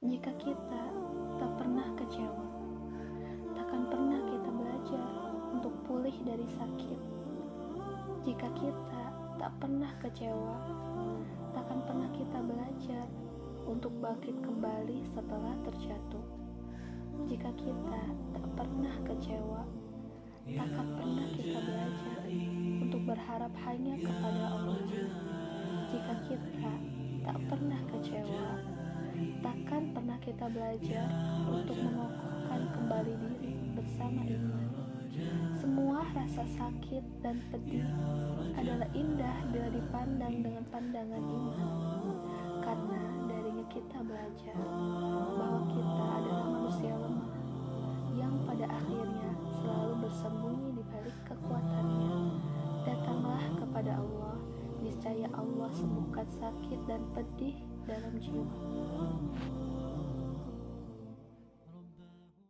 Jika kita tak pernah kecewa, takkan pernah kita belajar untuk pulih dari sakit. Jika kita tak pernah kecewa, takkan pernah kita belajar untuk bangkit kembali setelah terjatuh. Jika kita tak pernah kecewa, takkan pernah kita belajar untuk berharap hanya kepada Allah. Kita belajar untuk mengokohkan kembali diri bersama iman. Semua rasa sakit dan pedih adalah indah bila dipandang dengan pandangan iman. Karena darinya kita belajar bahwa kita adalah manusia lemah yang pada akhirnya selalu bersembunyi di balik kekuatannya. Datanglah kepada Allah, niscaya Allah sembuhkan sakit dan pedih dalam jiwa.